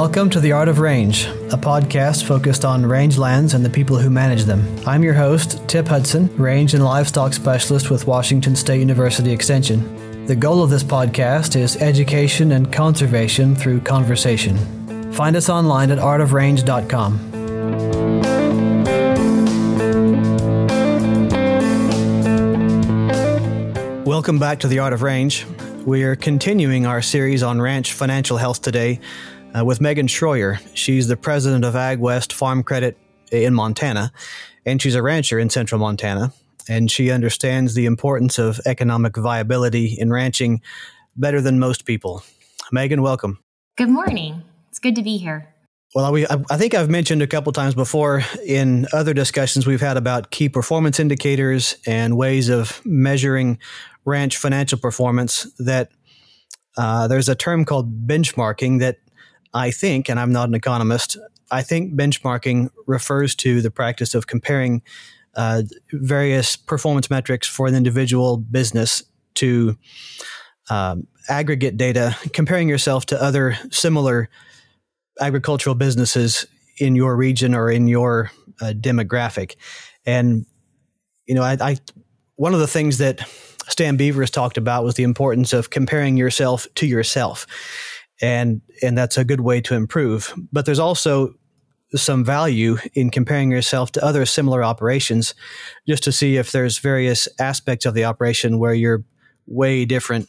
Welcome to The Art of Range, a podcast focused on rangelands and the people who manage them. I'm your host, Tip Hudson, range and livestock specialist with Washington State University Extension. The goal of this podcast is education and conservation through conversation. Find us online at artofrange.com. Welcome back to The Art of Range. We are continuing our series on ranch financial health today uh, with Megan Shroyer. She's the president of AgWest Farm Credit in Montana, and she's a rancher in central Montana. And she understands the importance of economic viability in ranching better than most people. Megan, welcome. Good morning. It's good to be here. Well, we, I think I've mentioned a couple times before in other discussions we've had about key performance indicators and ways of measuring ranch financial performance that uh, there's a term called benchmarking that I think, and I'm not an economist, I think benchmarking refers to the practice of comparing uh, various performance metrics for an individual business to um, aggregate data, comparing yourself to other similar agricultural businesses in your region or in your uh, demographic. And, you know, I, I, one of the things that Stan Beaver has talked about was the importance of comparing yourself to yourself and and that's a good way to improve. But there's also some value in comparing yourself to other similar operations, just to see if there's various aspects of the operation where you're way different,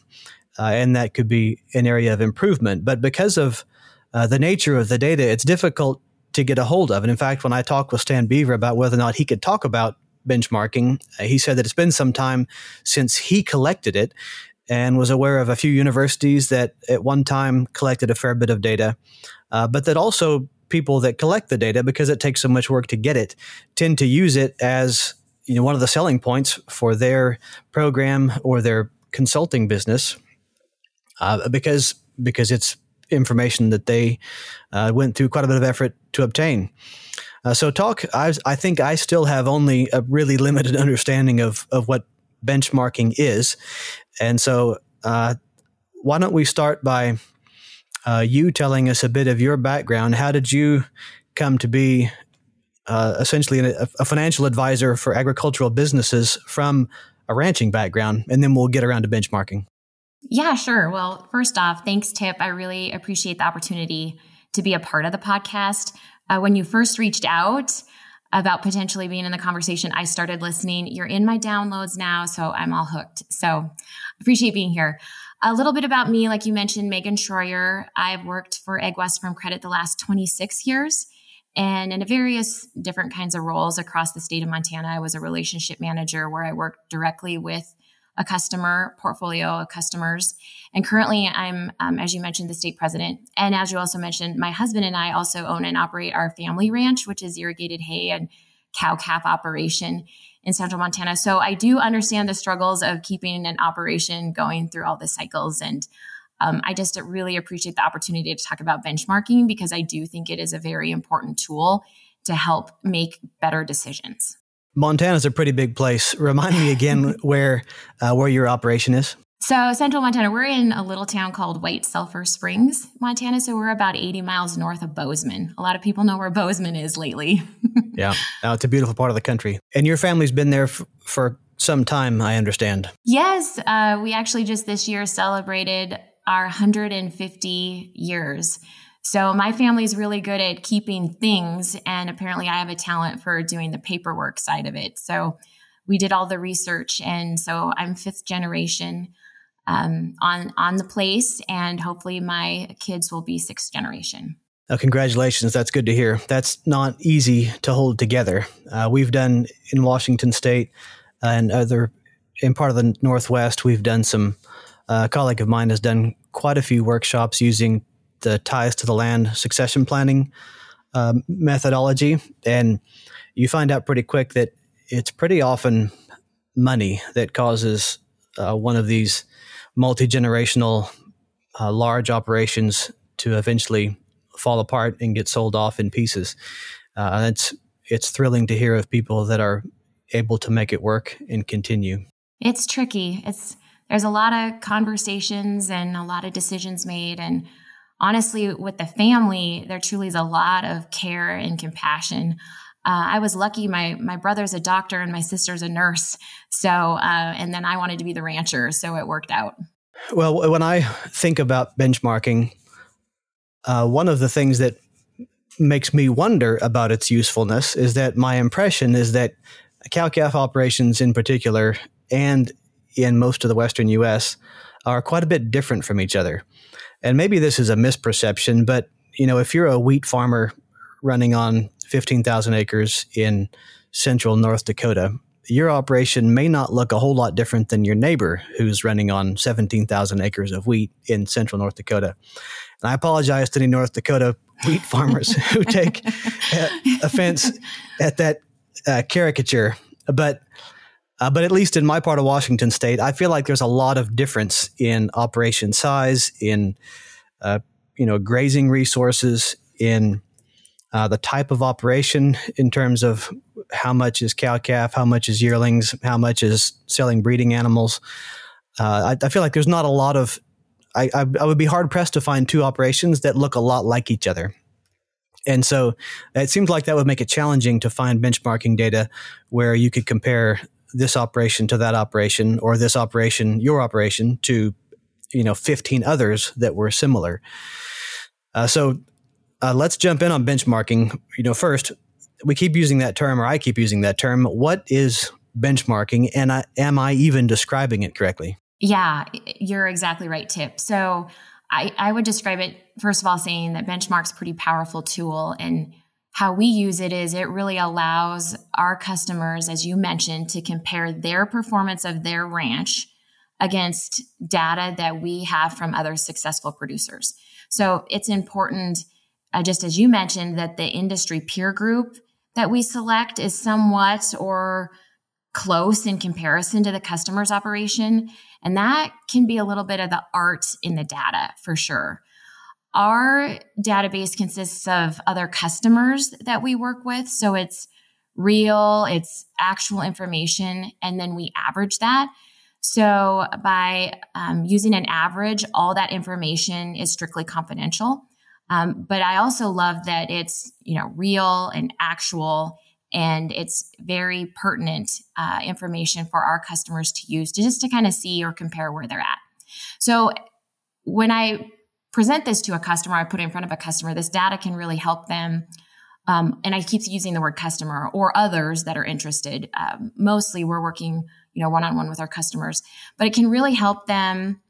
uh, and that could be an area of improvement. But because of uh, the nature of the data, it's difficult to get a hold of. And in fact, when I talked with Stan Beaver about whether or not he could talk about benchmarking, uh, he said that it's been some time since he collected it and was aware of a few universities that at one time collected a fair bit of data, uh, but that also people that collect the data because it takes so much work to get it tend to use it as you know one of the selling points for their program or their consulting business uh, because because it's information that they uh, went through quite a bit of effort to obtain. Uh, so talk, I, I, think I still have only a really limited understanding of, of what benchmarking is. And so, uh, why don't we start by uh, you telling us a bit of your background? How did you come to be uh, essentially a, a, financial advisor for agricultural businesses from a ranching background? And then we'll get around to benchmarking. Yeah, sure. Well, first off, thanks, Tip. I really appreciate the opportunity to be a part of the podcast. Uh, when you first reached out, about potentially being in the conversation, I started listening. You're in my downloads now, so I'm all hooked. So appreciate being here. A little bit about me, like you mentioned, Megan Shroyer. I've worked for AgWest Farm Credit the last 26 years and in various different kinds of roles across the state of Montana. I was a relationship manager where I worked directly with a customer portfolio of customers. And currently, I'm, um, as you mentioned, the state president. And as you also mentioned, my husband and I also own and operate our family ranch, which is irrigated hay and cow calf operation in central Montana. So I do understand the struggles of keeping an operation going through all the cycles. And um, I just really appreciate the opportunity to talk about benchmarking because I do think it is a very important tool to help make better decisions. Montana's a pretty big place. Remind me again where uh, where your operation is. So, central Montana, we're in a little town called White Sulphur Springs, Montana. So, we're about 80 miles north of Bozeman. A lot of people know where Bozeman is lately. yeah. It's a beautiful part of the country. And your family's been there f- for some time, I understand. Yes. Uh, we actually just this year celebrated our 150 years. So my family's really good at keeping things, and apparently I have a talent for doing the paperwork side of it. So we did all the research, and so I'm fifth generation um, on on the place, and hopefully my kids will be sixth generation. Oh, congratulations! That's good to hear. That's not easy to hold together. Uh, we've done in Washington State and other in part of the Northwest. We've done some. Uh, a colleague of mine has done quite a few workshops using the ties to the land succession planning um, methodology, and you find out pretty quick that it's pretty often money that causes uh, one of these multi generational uh, large operations to eventually fall apart and get sold off in pieces. Uh, it's it's thrilling to hear of people that are able to make it work and continue. It's tricky. It's there's a lot of conversations and a lot of decisions made and honestly, with the family, there truly is a lot of care and compassion. Uh, I was lucky. My my brother's a doctor and my sister's a nurse. So, uh, and then I wanted to be the rancher, so it worked out. Well, when I think about benchmarking, uh, one of the things that makes me wonder about its usefulness is that my impression is that cow calf operations in particular, and in most of the Western U.S., are quite a bit different from each other. And maybe this is a misperception, but you know, if you're a wheat farmer running on 15,000 acres in central North Dakota, your operation may not look a whole lot different than your neighbor who's running on 17,000 acres of wheat in central North Dakota. And I apologize to any North Dakota wheat farmers who take uh, offense at that uh, caricature, but uh, but at least in my part of Washington State, I feel like there's a lot of difference in operation size, in uh, you know grazing resources, in uh, the type of operation in terms of how much is cow calf, how much is yearlings, how much is selling breeding animals. Uh, I, I, feel like there's not a lot of. I, I, I would be hard pressed to find two operations that look a lot like each other. And so it seems like that would make it challenging to find benchmarking data where you could compare this operation to that operation or this operation, your operation to, you know, 15 others that were similar. Uh, so uh, let's jump in on benchmarking. You know, first, we keep using that term, or I keep using that term. What is benchmarking, and I, am I even describing it correctly? Yeah, you're exactly right, Tip. So I, I would describe it first of all saying that benchmark's pretty powerful tool and how we use it is it really allows our customers, as you mentioned, to compare their performance of their ranch against data that we have from other successful producers. So it's important, uh, just as you mentioned, that the industry peer group that we select is somewhat or close in comparison to the customer's operation. And that can be a little bit of the art in the data for sure. Our database consists of other customers that we work with. So it's real, it's actual information, and then we average that. So by um, using an average, all that information is strictly confidential. Um, but I also love that it's you know real and actual, and it's very pertinent uh, information for our customers to use to just to kind of see or compare where they're at. So when I present this to a customer, I put it in front of a customer, this data can really help them. Um, and I keep using the word customer or others that are interested. Um, mostly we're working, you know, one-on-one with our customers, but it can really help them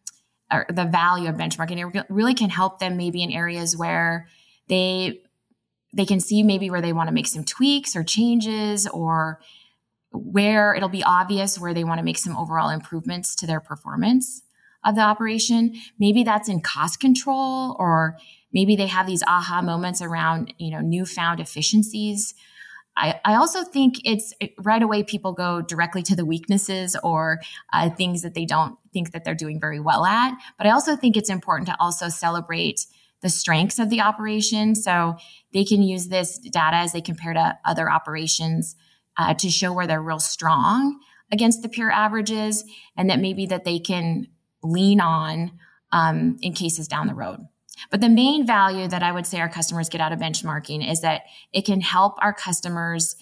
or the value of benchmarking. It really can help them maybe in areas where they, they can see maybe where they want to make some tweaks or changes or where it'll be obvious where they want to make some overall improvements to their performance of the operation. Maybe that's in cost control or maybe they have these aha moments around, you know, newfound efficiencies. I, I also think it's it, right away people go directly to the weaknesses or uh, things that they don't think that they're doing very well at. But I also think it's important to also celebrate the strengths of the operation. So they can use this data as they compare to other operations uh, to show where they're real strong against the peer averages and that maybe that they can lean on um, in cases down the road. But the main value that I would say our customers get out of benchmarking is that it can help our customers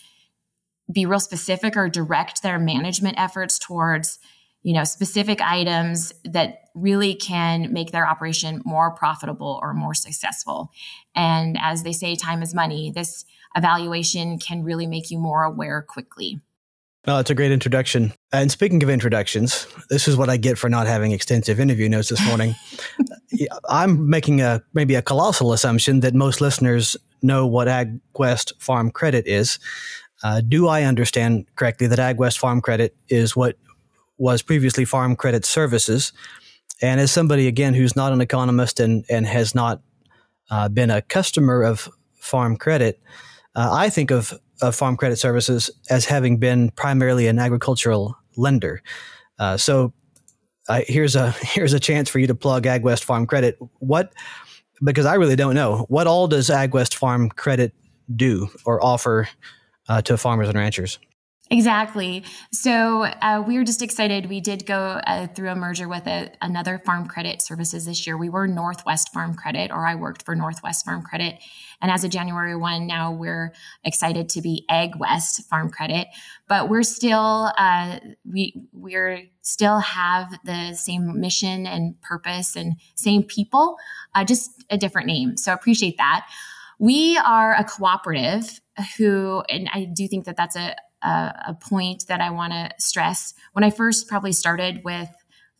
be real specific or direct their management efforts towards you know specific items that really can make their operation more profitable or more successful. And as they say time is money. This evaluation can really make you more aware quickly well, it's a great introduction. And speaking of introductions, this is what I get for not having extensive interview notes this morning. I'm making a maybe a colossal assumption that most listeners know what AgWest Farm Credit is. Uh, do I understand correctly that AgWest Farm Credit is what was previously Farm Credit Services? And as somebody again who's not an economist and and has not uh, been a customer of Farm Credit, uh, I think of of Farm Credit Services as having been primarily an agricultural lender. Uh, so uh, here's a here's a chance for you to plug AgWest Farm Credit. What because I really don't know what all does AgWest Farm Credit do or offer uh, to farmers and ranchers. Exactly. So uh, we were just excited. We did go uh, through a merger with a, another Farm Credit Services this year. We were Northwest Farm Credit, or I worked for Northwest Farm Credit. And as of January 1, now we're excited to be AgWest Farm Credit. But we're still, uh, we, we're still have the same mission and purpose and same people, uh, just a different name. So appreciate that. We are a cooperative who, and I do think that that's a, a, point that I want to stress. When I first probably started with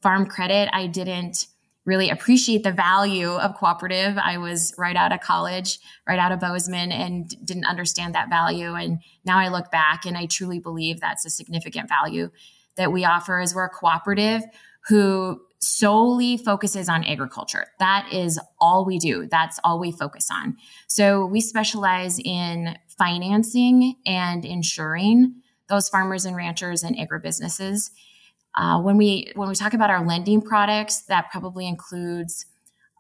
farm credit, I didn't really appreciate the value of cooperative. I was right out of college, right out of Bozeman, and didn't understand that value. And now I look back and I truly believe that's a significant value that we offer is we're a cooperative who solely focuses on agriculture. That is all we do. That's all we focus on. So we specialize in financing and insuring those farmers and ranchers and agribusinesses. Uh, when we when we talk about our lending products, that probably includes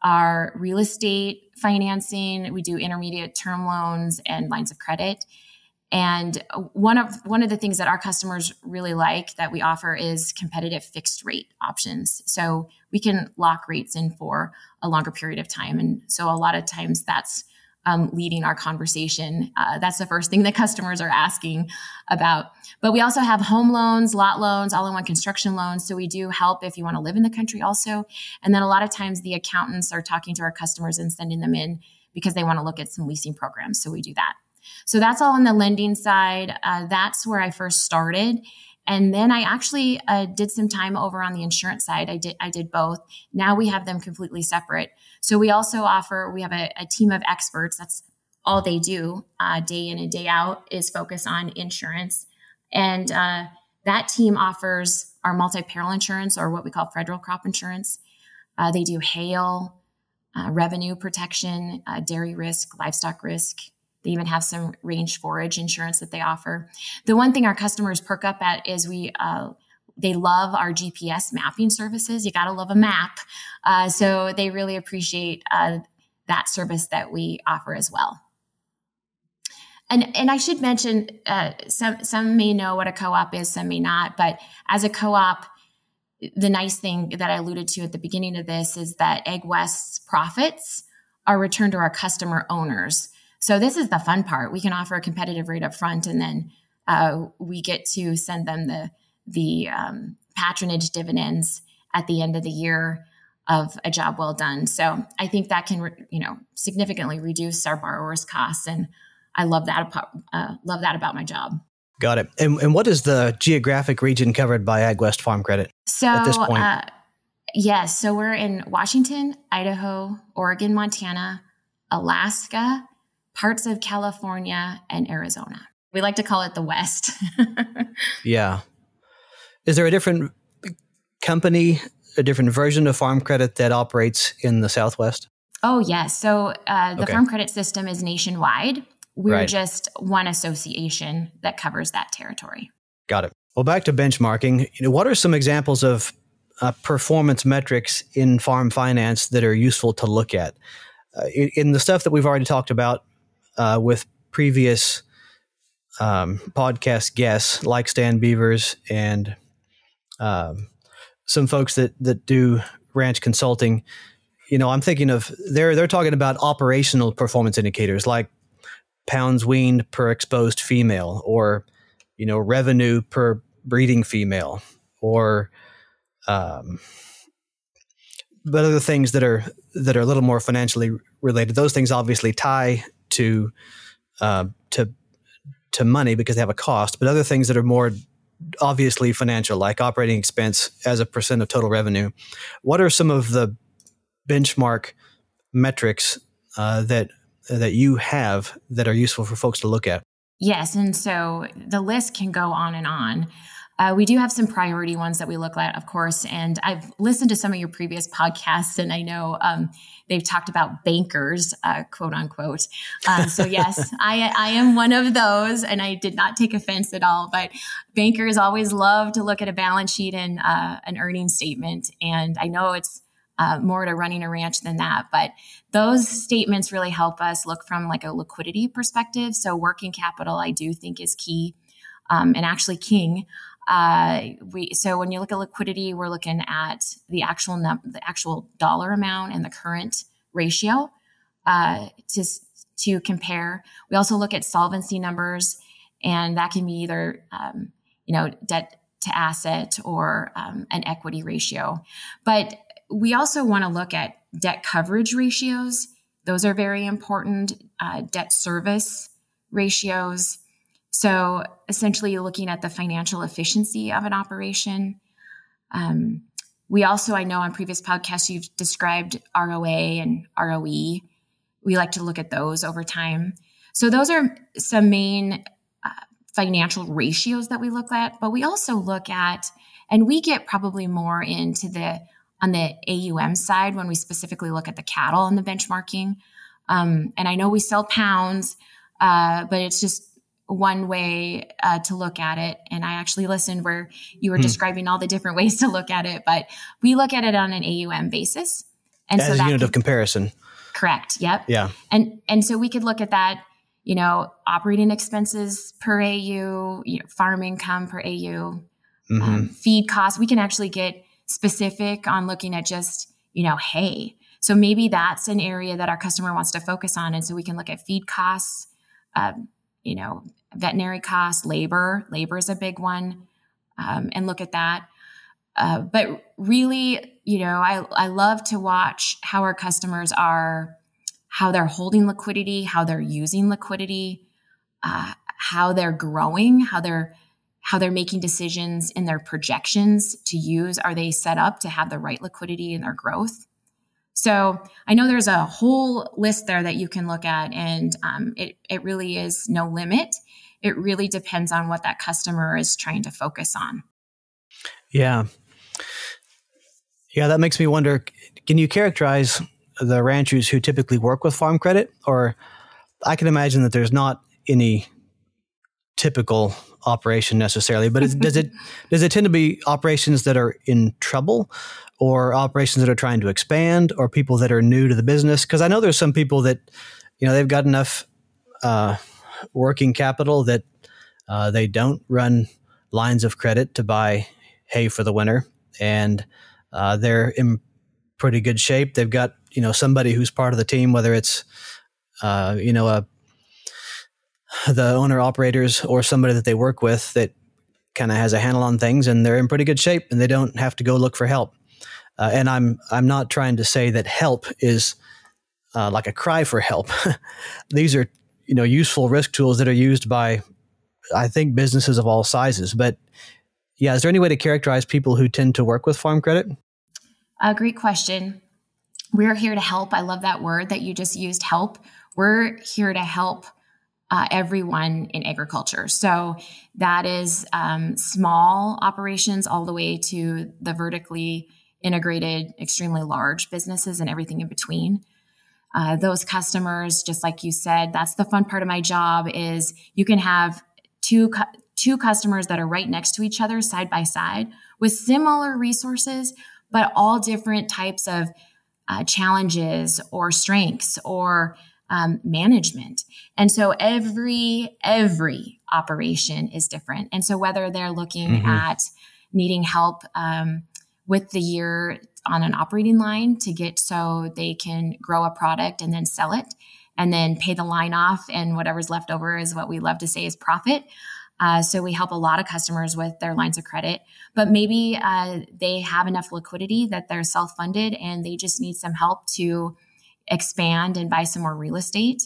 our real estate financing. We do intermediate term loans and lines of credit. And one of one of the things that our customers really like that we offer is competitive fixed rate options. So we can lock rates in for a longer period of time. And so a lot of times that's um, leading our conversation. Uh, that's the first thing that customers are asking about. But we also have home loans, lot loans, all in one construction loans. So we do help if you want to live in the country also. And then a lot of times the accountants are talking to our customers and sending them in because they want to look at some leasing programs. So we do that. So that's all on the lending side. Uh, that's where I first started. And then I actually uh, did some time over on the insurance side. I did I did both. Now we have them completely separate. So we also offer we have a, a team of experts. That's all they do uh, day in and day out is focus on insurance, and uh, that team offers our multi-peril insurance or what we call federal crop insurance. Uh, they do hail, uh, revenue protection, uh, dairy risk, livestock risk, they even have some range forage insurance that they offer. The one thing our customers perk up at is we, uh, they love our GPS mapping services. You got to love a map. Uh, so they really appreciate uh, that service that we offer as well. And, and I should mention, uh, some, some may know what a co op is, some may not. But as a co op, the nice thing that I alluded to at the beginning of this is that AgWest's profits are returned to our customer owners. So this is the fun part. We can offer a competitive rate up front, and then uh, we get to send them the the um, patronage dividends at the end of the year of a job well done. So I think that can re- you know significantly reduce our borrowers' costs, and I love that about, uh, love that about my job. Got it. And, and what is the geographic region covered by AgWest Farm Credit so, at this point? Uh, yes, so we're in Washington, Idaho, Oregon, Montana, Alaska, parts of California and Arizona. We like to call it the West. yeah. Is there a different company, a different version of Farm Credit that operates in the Southwest? Oh, yes. So uh, the okay. Farm Credit system is nationwide. We're right. just one association that covers that territory. Got it. Well, back to benchmarking. You know, what are some examples of uh, performance metrics in farm finance that are useful to look at? Uh, in, in, the stuff that we've already talked about, uh, with previous um, podcast guests like Stan Bevers and um, some folks that that do ranch consulting. You know, I'm thinking of they're they're talking about operational performance indicators like pounds weaned per exposed female, or you know, revenue per breeding female, or um, but other things that are that are a little more financially related. Those things obviously tie to uh, to to money because they have a cost, but other things that are more obviously financial, like operating expense as a percent of total revenue. What are some of the benchmark metrics uh, that that you have that are useful for folks to look at? Yes, and so the list can go on and on. Uh, we do have some priority ones that we look at, of course. And I've listened to some of your previous podcasts, and I know um, they've talked about bankers, uh, quote unquote. Um, so yes, I, I am one of those, and I did not take offense at all. But bankers always love to look at a balance sheet and uh, an earnings statement, and I know it's. Uh, more to running a ranch than that. But those statements really help us look from like a liquidity perspective. So working capital, I do think is key um, and actually king. Uh, we so when you look at liquidity, we're looking at the actual num- the actual dollar amount and the current ratio uh, to to compare. We also look at solvency numbers, and that can be either um, you know debt to asset or um, an equity ratio. But we also want to look at debt coverage ratios. Those are very important. Uh, debt service ratios. So essentially, looking at the financial efficiency of an operation. Um, we also, I know on previous podcasts, you've described ROA and ROE. We like to look at those over time. So those are some main uh, financial ratios that we look at, but we also look at, and we get probably more into the on the AUM side when we specifically look at the cattle and the benchmarking. Um, and I know we sell pounds, uh, but it's just one way uh, to look at it. And I actually listened where you were hmm. describing all the different ways to look at it, but we look at it on an AUM basis. And As so a unit of comparison. Correct. Yep. Yeah. And and so we could look at that you know, operating expenses per AU, you know, farm income per AU, mm-hmm. um, feed costs. We can actually get specific on looking at just, you know, hay. So maybe that's an area that our customer wants to focus on. And so we can look at feed costs, um, you know, veterinary costs, labor. Labor is a big one, um, and look at that. Uh, but really, you know, I, I love to watch how our customers are how they're holding liquidity, how they're using liquidity, uh, how they're growing, how they're how they're making decisions in their projections to use. Are they set up to have the right liquidity in their growth? So I know there's a whole list there that you can look at, and um, it it really is no limit. It really depends on what that customer is trying to focus on. Yeah, yeah, that makes me wonder. Can you characterize the ranchers who typically work with farm credit, or I can imagine that there's not any typical operation necessarily, but does it does it tend to be operations that are in trouble, or operations that are trying to expand, or people that are new to the business? Because I know there's some people that you know they've got enough uh, working capital that uh, they don't run lines of credit to buy hay for the winter, and uh, they're in pretty good shape. They've got you know somebody who's part of the team, whether it's uh, you know a the owner operators or somebody that they work with that kind of has a handle on things and they're in pretty good shape and they don't have to go look for help. Uh, and I'm I'm not trying to say that help is uh, like a cry for help. These are you know useful risk tools that are used by I think businesses of all sizes. But yeah, is there any way to characterize people who tend to work with farm credit? A great question. We're here to help. I love that word that you just used, help. We're here to help uh, everyone in agriculture. So that is um, small operations all the way to the vertically integrated, extremely large businesses and everything in between. Uh, those customers, just like you said, that's the fun part of my job is you can have two cu- two customers that are right next to each other side by side with similar resources, but all different types of uh, challenges or strengths or um, management. And so every every operation is different. And so whether they're looking mm-hmm. at needing help um, with the year on an operating line to get so they can grow a product and then sell it and then pay the line off and whatever's left over is what we love to say is profit uh, so we help a lot of customers with their lines of credit, but maybe uh, they have enough liquidity that they're self funded and they just need some help to expand and buy some more real estate.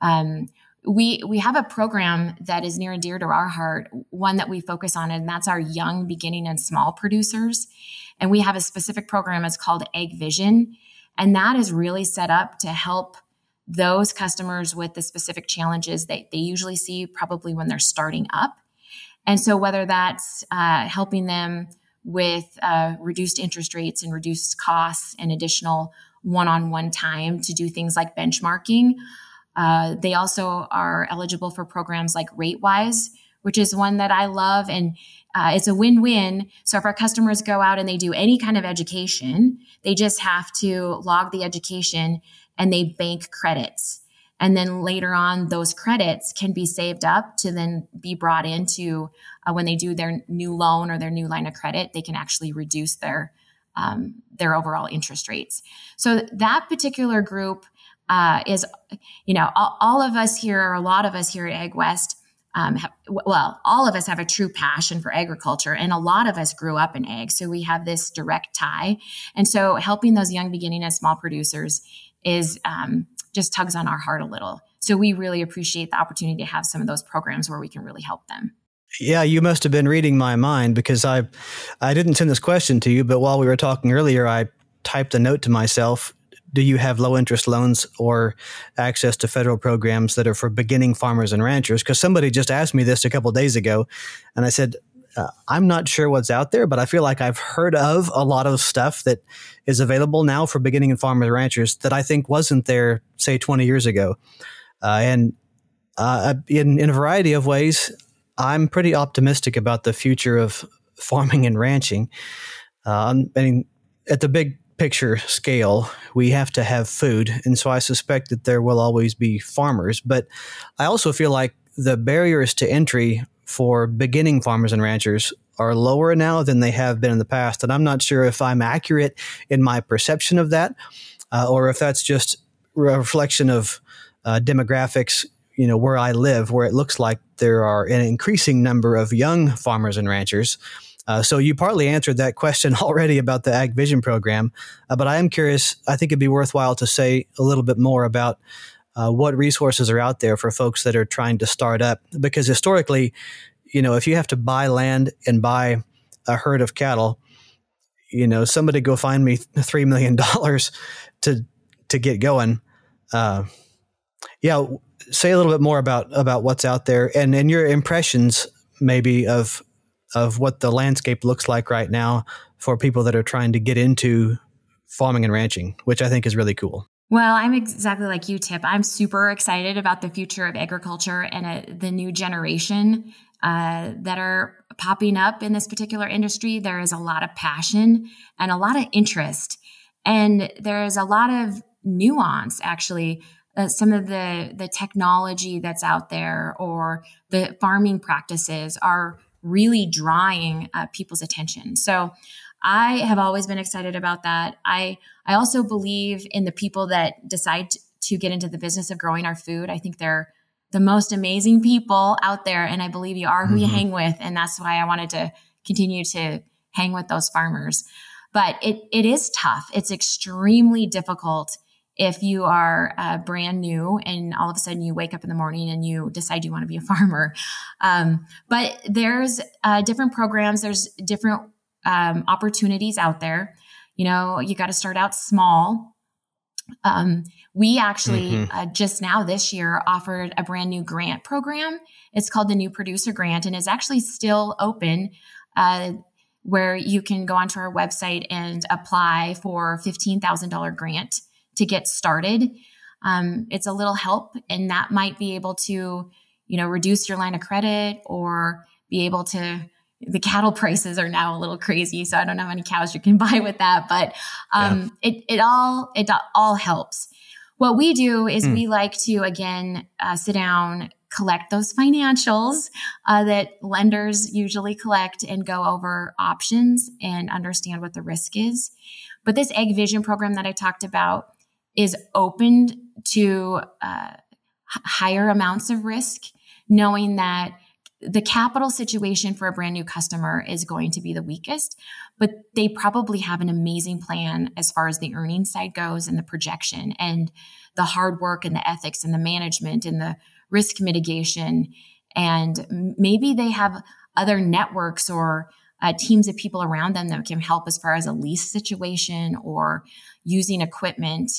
Um, we we have a program that is near and dear to our heart, one that we focus on, and that's our young, beginning, and small producers. And we have a specific program. It's called Ag Vision, and that is really set up to help those customers with the specific challenges that they usually see probably when they're starting up. And so, whether that's uh, helping them with uh, reduced interest rates and reduced costs and additional one on one time to do things like benchmarking, uh, they also are eligible for programs like RateWise, which is one that I love. And uh, it's a win win. So, if our customers go out and they do any kind of education, they just have to log the education and they bank credits. And then later on, those credits can be saved up to then be brought into uh, when they do their new loan or their new line of credit, they can actually reduce their um, their overall interest rates. So that particular group uh, is, you know, all, all, of us here, or a lot of us here at AgWest, um, have, well, all of us have a true passion for agriculture, and a lot of us grew up in ag, so we have this direct tie. And so, helping those young beginning and small producers is um, just tugs on our heart a little. So we really appreciate the opportunity to have some of those programs where we can really help them. Yeah, you must have been reading my mind because I I didn't send this question to you, but while we were talking earlier, I typed a note to myself. Do you have low interest loans or access to federal programs that are for beginning farmers and ranchers? Because somebody just asked me this a couple days ago, and I said, uh, I'm not sure what's out there, but I feel like I've heard of a lot of stuff that is available now for beginning and farmers and ranchers that I think wasn't there, say, 20 years ago. Uh, and uh, in, in a variety of ways, I'm pretty optimistic about the future of farming and ranching. Uh, I mean, at the big picture scale, we have to have food. And so I suspect that there will always be farmers. But I also feel like the barriers to entry for beginning farmers and ranchers are lower now than they have been in the past. And I'm not sure if I'm accurate in my perception of that uh, or if that's just a reflection of uh, demographics, you know, where I live, where it looks like there are an increasing number of young farmers and ranchers. Uh, so you partly answered that question already about the Ag Vision program, uh, but I am curious. I think it'd be worthwhile to say a little bit more about uh, what resources are out there for folks that are trying to start up. Because historically, you know, if you have to buy land and buy a herd of cattle, you know, somebody go find me three million dollars to to get going. Uh, yeah, say a little bit more about about what's out there and and your impressions maybe of of what the landscape looks like right now for people that are trying to get into farming and ranching, which I think is really cool. Well, I'm exactly like you, Tip. I'm super excited about the future of agriculture and uh, the new generation uh, that are popping up in this particular industry. There is a lot of passion and a lot of interest, and there is a lot of nuance actually. Uh, some of the the technology that's out there or the farming practices are really drawing uh, people's attention. So I have always been excited about that. I I also believe in the people that decide to get into the business of growing our food. I think they're the most amazing people out there, and I believe you are who mm-hmm. you hang with, and that's why I wanted to continue to hang with those farmers. But it it is tough. It's extremely difficult if you are uh, brand new and all of a sudden you wake up in the morning and you decide you want to be a farmer. Um, but there's uh, different programs. There's different um, opportunities out there. You know, you got to start out small. Um, we actually mm-hmm. uh, just now this year offered a brand new grant program. It's called the New Producer Grant and is actually still open. Uh, where you can go onto our website and apply for $15,000 grant to get started. Um, it's a little help, and that might be able to, you know, reduce your line of credit or be able to the cattle prices are now a little crazy, so I don't know how many cows you can buy with that, but um, yeah. it it all it all helps. What we do is mm. we like to again uh, sit down, collect those financials uh, that lenders usually collect, and go over options and understand what the risk is. But this Ag Vision program that I talked about is opened to uh, higher amounts of risk, knowing that the capital situation for a brand new customer is going to be the weakest, but they probably have an amazing plan as far as the earnings side goes and the projection and the hard work and the ethics and the management and the risk mitigation. And maybe they have other networks or uh, teams of people around them that can help as far as a lease situation or using equipment.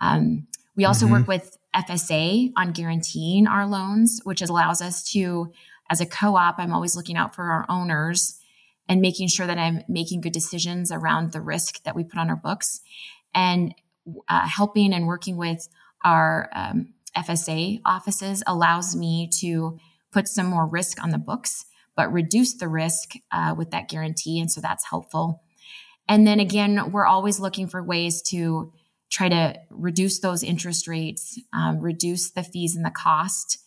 Um, we also mm-hmm. work with FSA on guaranteeing our loans, which allows us to as a co-op, I'm always looking out for our owners and making sure that I'm making good decisions around the risk that we put on our books and uh, helping and working with our um, FSA offices allows me to put some more risk on the books, but reduce the risk uh, with that guarantee. And so that's helpful. And then again, we're always looking for ways to try to reduce those interest rates, um, reduce the fees and the cost,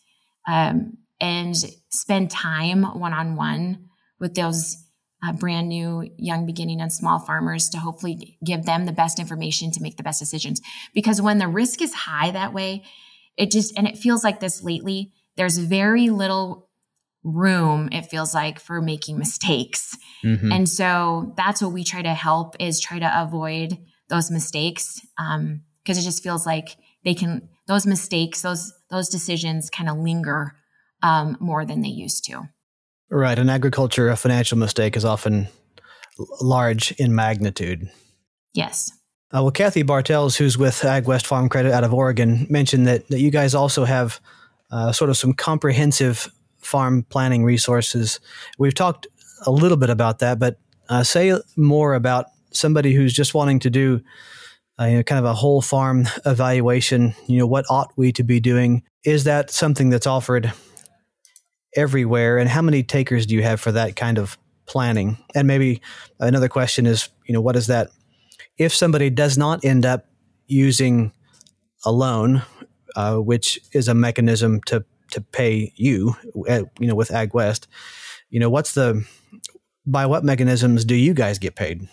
um, and spend time one on one with those uh, brand new young beginning and small farmers to hopefully give them the best information to make the best decisions. Because when the risk is high that way, it just, and it feels like this lately, there's very little room, it feels like, for making mistakes. Mm-hmm. And so that's what we try to help is try to avoid those mistakes. Um, cause it just feels like they can, those mistakes, those, those decisions kind of linger, um, more than they used to. Right. In agriculture, a financial mistake is often large in magnitude. Yes. Uh, well, Kathy Bartels, who's with AgWest Farm Credit out of Oregon, mentioned that, that you guys also have uh, sort of some comprehensive farm planning resources. We've talked a little bit about that, but uh, say more about somebody who's just wanting to do uh, you know, kind of a whole farm evaluation. You know, what ought we to be doing? Is that something that's offered everywhere? And how many takers do you have for that kind of planning? And maybe another question is, you know, what is that? If somebody does not end up using a loan, uh, which is a mechanism to to pay you, at, you know, with AgWest, you know, what's the by what mechanisms do you guys get paid?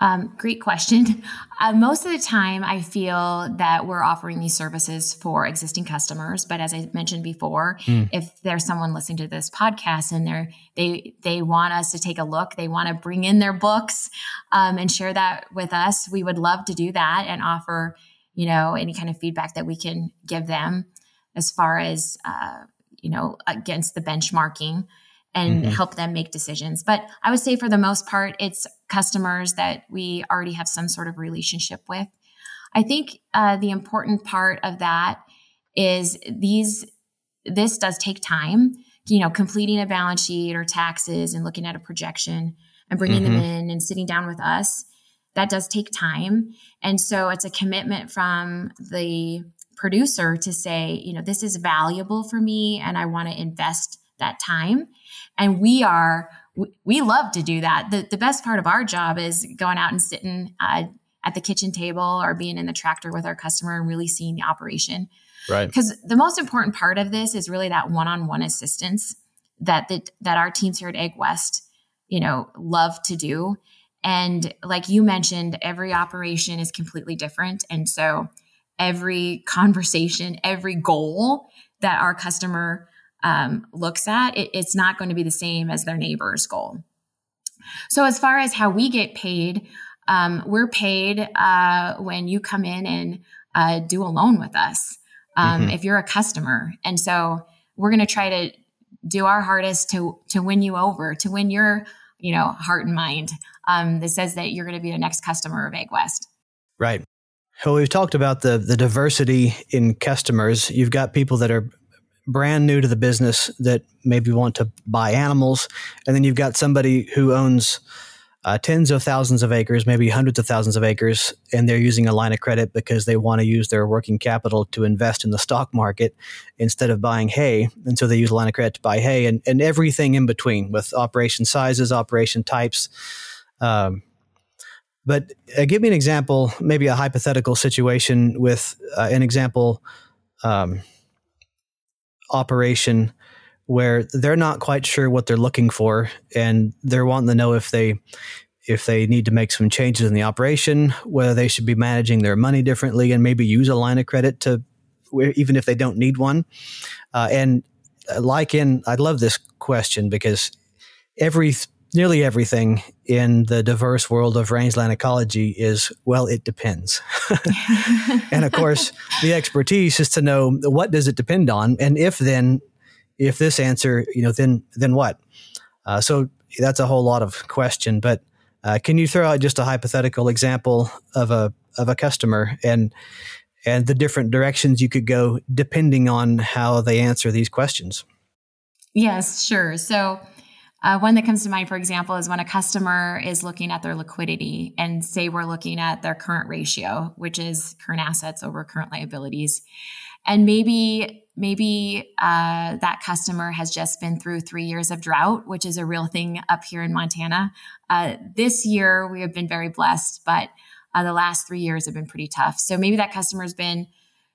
Um, great question. Uh, most of the time, I feel that we're offering these services for existing customers. But as I mentioned before, mm. if there's someone listening to this podcast and they're they they want us to take a look, they want to bring in their books um, and share that with us, we would love to do that and offer you know any kind of feedback that we can give them as far as uh, you know against the benchmarking and mm-hmm. help them make decisions. But I would say for the most part, it's customers that we already have some sort of relationship with. I think uh, the important part of that is these. This does take time. You know, completing a balance sheet or taxes and looking at a projection and bringing mm-hmm. them in and sitting down with us. That does take time, and so it's a commitment from the producer to say, you know, this is valuable for me, and I want to invest that time. And we are, we love to do that. The, the best part of our job is going out and sitting uh, at the kitchen table or being in the tractor with our customer and really seeing the operation. Right. Because the most important part of this is really that one-on-one assistance that the, that our teams here at AgWest, you know, love to do. And like you mentioned, every operation is completely different. And so every conversation, every goal that our customer um, looks at, it, it's not going to be the same as their neighbor's goal. So, as far as how we get paid, um, we're paid uh, when you come in and uh, do a loan with us um, mm-hmm. if you're a customer. And so, we're going to try to do our hardest to to win you over, to win your you know heart and mind. Um, that says that you're going to be the next customer of AgWest. Right. Well, we've talked about the the diversity in customers. You've got people that are brand new to the business that maybe want to buy animals, and then you've got somebody who owns uh, tens of thousands of acres, maybe hundreds of thousands of acres, and they're using a line of credit because they want to use their working capital to invest in the stock market instead of buying hay. And so they use a line of credit to buy hay and, and everything in between with operation sizes, operation types. Um, but uh, give me an example, maybe a hypothetical situation with uh, an example. Um, operation where they're not quite sure what they're looking for and they're wanting to know if they if they need to make some changes in the operation whether they should be managing their money differently and maybe use a line of credit to even if they don't need one. Uh, and uh, like in i love this question because every nearly everything in the diverse world of rangeland ecology is well it depends. And of course the expertise is to know what does it depend on and if then if this answer you know then then what? Uh, so that's a whole lot of question but uh, can you throw out just a hypothetical example of a of a customer and and the different directions you could go depending on how they answer these questions? Yes sure. So uh, one that comes to mind, for example, is when a customer is looking at their liquidity and say we're looking at their current ratio, which is current assets over current liabilities. And maybe, maybe uh, that customer has just been through three years of drought, which is a real thing up here in Montana. Uh, this year, we have been very blessed, but uh, the last three years have been pretty tough. So maybe that customer's been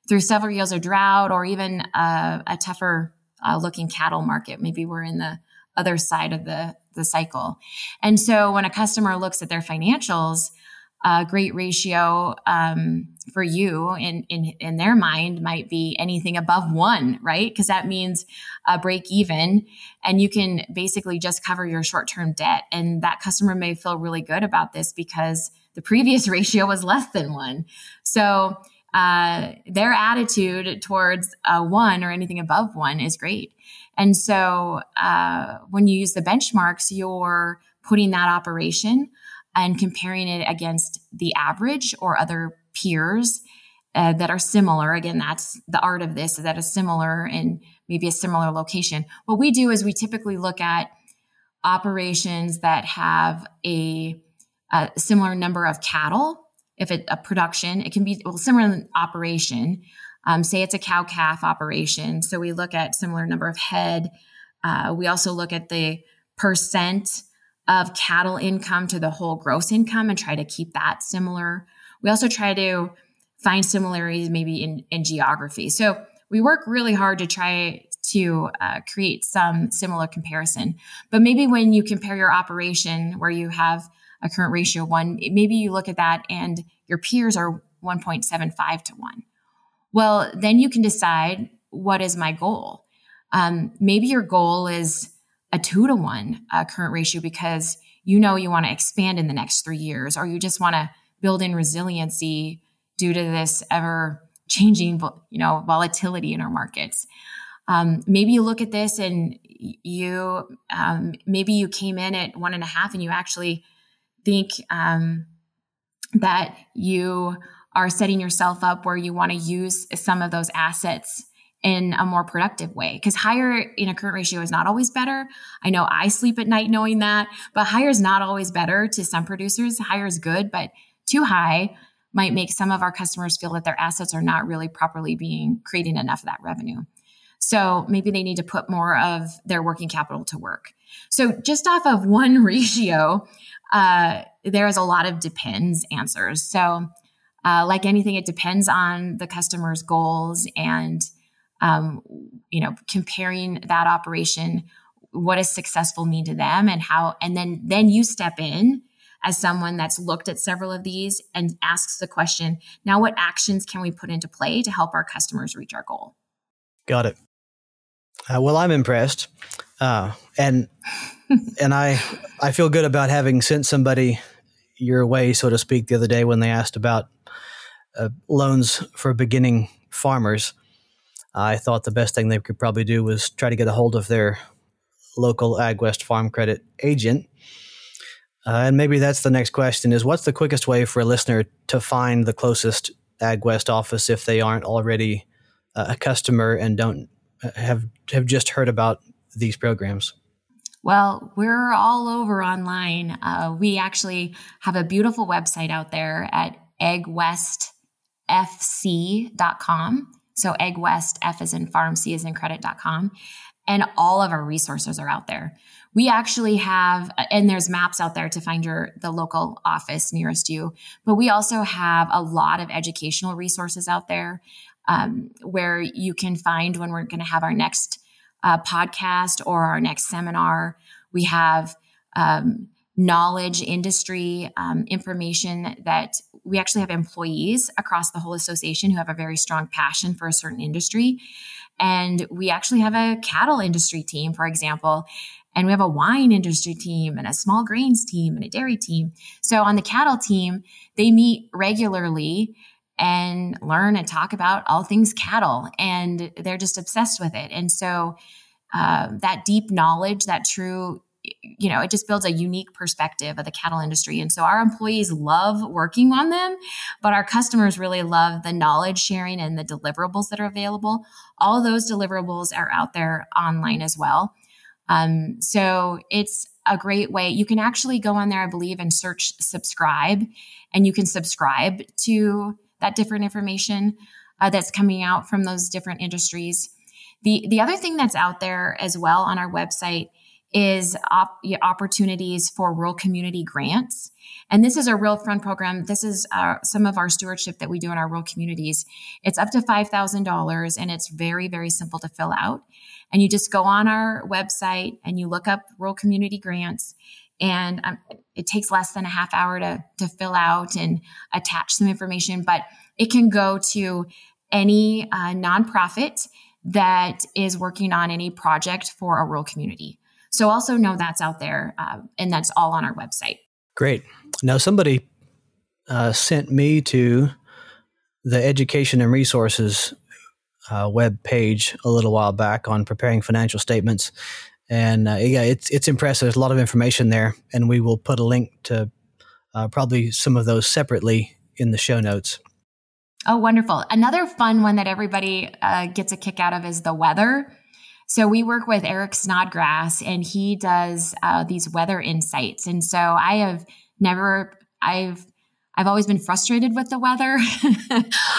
through several years of drought or even uh, a tougher uh, looking cattle market. Maybe we're in the other side of the, the cycle. And so when a customer looks at their financials, a great ratio um, for you in, in in their mind might be anything above one, right? Because that means a break even, and you can basically just cover your short term debt. And that customer may feel really good about this because the previous ratio was less than one. So uh, their attitude towards a one or anything above one is great. And so uh, when you use the benchmarks, you're putting that operation and comparing it against the average or other peers uh, that are similar. Again, that's the art of this, is that is similar in maybe a similar location. What we do is we typically look at operations that have a, a similar number of cattle. If it a production, it can be well similar operation. Um, say it's a cow calf operation, so we look at similar number of head. Uh, we also look at the percent of cattle income to the whole gross income and try to keep that similar. We also try to find similarities maybe in, in geography. So we work really hard to try to uh, create some similar comparison. But maybe when you compare your operation where you have a current ratio one, maybe you look at that and your peers are 1.75 to one. Well, then you can decide what is my goal. Um, maybe your goal is a two to one uh, current ratio because you know you want to expand in the next three years, or you just want to build in resiliency due to this ever changing, you know, volatility in our markets. Um, maybe you look at this and you um, maybe you came in at one and a half and you actually think um, that you are setting yourself up where you want to use some of those assets in a more productive way. Because higher in a current ratio is not always better. I know I sleep at night knowing that, but higher is not always better to some producers. Higher is good, but too high might make some of our customers feel that their assets are not really properly being creating enough of that revenue. So maybe they need to put more of their working capital to work. So just off of one ratio, uh, there is a lot of depends answers. So uh, like anything, it depends on the customer's goals and um, you know, comparing that operation, what does successful mean to them and how, and then, then you step in as someone that's looked at several of these and asks the question, now what actions can we put into play to help our customers reach our goal? Got it. Uh, well, I'm impressed, uh, and and I I feel good about having sent somebody your way, so to speak, the other day when they asked about uh, loans for beginning farmers. I thought the best thing they could probably do was try to get a hold of their local AgWest Farm Credit agent. Uh, and maybe that's the next question is what's the quickest way for a listener to find the closest AgWest office if they aren't already uh, a customer and don't uh, have have just heard about these programs? Well, we're all over online. Uh, we actually have a beautiful website out there at agwestfc.com. So AgWest, F is in farm, C is in credit.com. And all of our resources are out there. We actually have, and there's maps out there to find your the local office nearest you. But we also have a lot of educational resources out there um, where you can find when we're going to have our next uh, podcast or our next seminar. We have um, knowledge industry um, information that we actually have employees across the whole association who have a very strong passion for a certain industry. And we actually have a cattle industry team, for example, and we have a wine industry team and a small grains team and a dairy team. So on the cattle team, they meet regularly and learn and talk about all things cattle, and they're just obsessed with it. And so uh, that deep knowledge, that true you know, it just builds a unique perspective of the cattle industry. And so our employees love working on them, but our customers really love the knowledge sharing and the deliverables that are available. All those deliverables are out there online as well. Um, so it's a great way. You can actually go on there, I believe, and search subscribe, and you can subscribe to that different information uh, that's coming out from those different industries. The, the other thing that's out there as well on our website is op- opportunities for rural community grants. And this is a real fun program. This is uh, some of our stewardship that we do in our rural communities. It's up to $5,000 and it's very, very simple to fill out. And you just go on our website and you look up rural community grants and um, it takes less than a half hour to, to fill out and attach some information, but it can go to any uh, nonprofit that is working on any project for a rural community. So also know that's out there, uh, and that's all on our website. Great. Now, somebody uh, sent me to the Education and Resources uh, web page a little while back on preparing financial statements, and uh, yeah, it's it's impressive. There's a lot of information there, and we will put a link to uh, probably some of those separately in the show notes. Oh, wonderful. Another fun one that everybody uh, gets a kick out of is the weather. So we work with Eric Snodgrass and he does uh, these weather insights. And so I have never, I've, I've always been frustrated with the weather,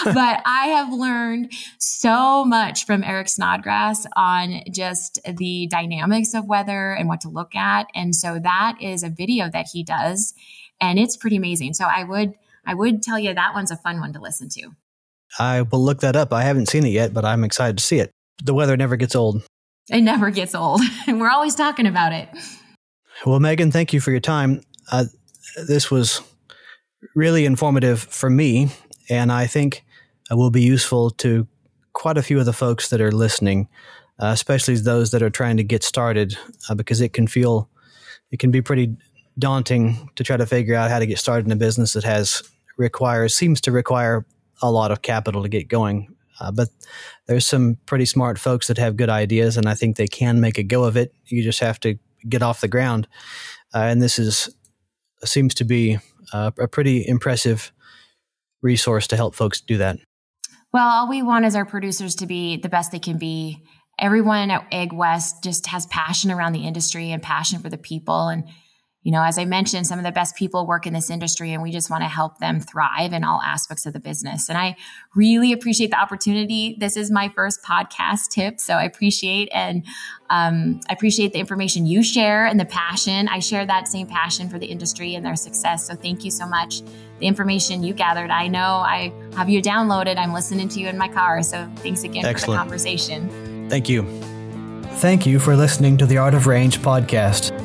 but I have learned so much from Eric Snodgrass on just the dynamics of weather and what to look at. And so that is a video that he does and it's pretty amazing. So I would I would tell you that one's a fun one to listen to. I will look that up. I haven't seen it yet, but I'm excited to see it. The weather never gets old. It never gets old. and we're always talking about it. Well, Megan, thank you for your time. Uh, this was really informative for me, and I think it will be useful to quite a few of the folks that are listening, uh, especially those that are trying to get started, uh, because it can feel, it can be pretty daunting to try to figure out how to get started in a business that has requires seems to require a lot of capital to get going. Uh, but there's some pretty smart folks that have good ideas, and I think they can make a go of it. You just have to get off the ground, uh, and this is seems to be uh, a pretty impressive resource to help folks do that. Well, all we want is our producers to be the best they can be. Everyone at AgWest just has passion around the industry and passion for the people, and you know, as I mentioned, some of the best people work in this industry and we just want to help them thrive in all aspects of the business. And I really appreciate the opportunity. This is my first podcast tip. So I appreciate and um, I appreciate the information you share and the passion. I share that same passion for the industry and their success. So thank you so much. The information you gathered, I know I have you downloaded. I'm listening to you in my car. So thanks again Excellent. for the conversation. Thank you. Thank you for listening to the Art of Range podcast.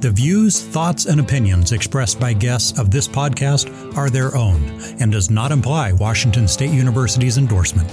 The views, thoughts, and opinions expressed by guests of this podcast are their own and does not imply Washington State University's endorsement.